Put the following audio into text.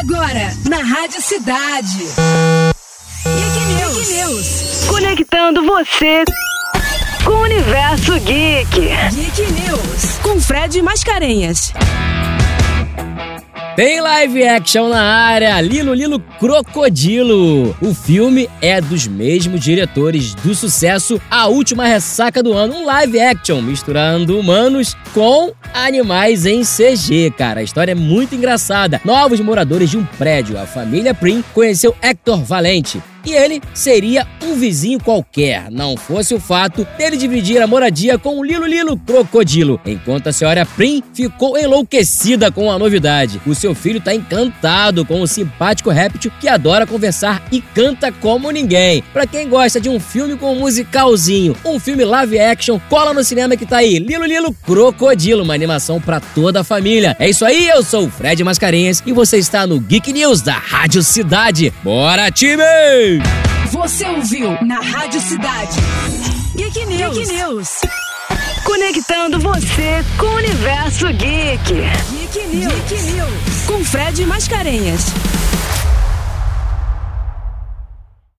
Agora, na Rádio Cidade. Geek News. Geek News. Conectando você com o universo geek. Geek News. Com Fred Mascarenhas. Tem live action na área, Lilo Lilo Crocodilo. O filme é dos mesmos diretores do sucesso A Última Ressaca do Ano, um live action misturando humanos com animais em CG, cara. A história é muito engraçada. Novos moradores de um prédio, a família Prim, conheceu Hector Valente, e ele seria um vizinho qualquer, não fosse o fato dele dividir a moradia com o Lilo Lilo Crocodilo, enquanto a senhora Prim ficou enlouquecida com a novidade. O seu filho está encantado com o simpático réptil que adora conversar e canta como ninguém. Para quem gosta de um filme com um musicalzinho, um filme live action, cola no cinema que tá aí, Lilo Lilo Crocodilo, uma animação para toda a família. É isso aí, eu sou o Fred Mascarenhas e você está no Geek News da Rádio Cidade. Bora, time! Você ouviu na Rádio Cidade. Geek News. Geek News. Conectando você com o universo geek. Geek News. Geek News. Com Fred Mascarenhas.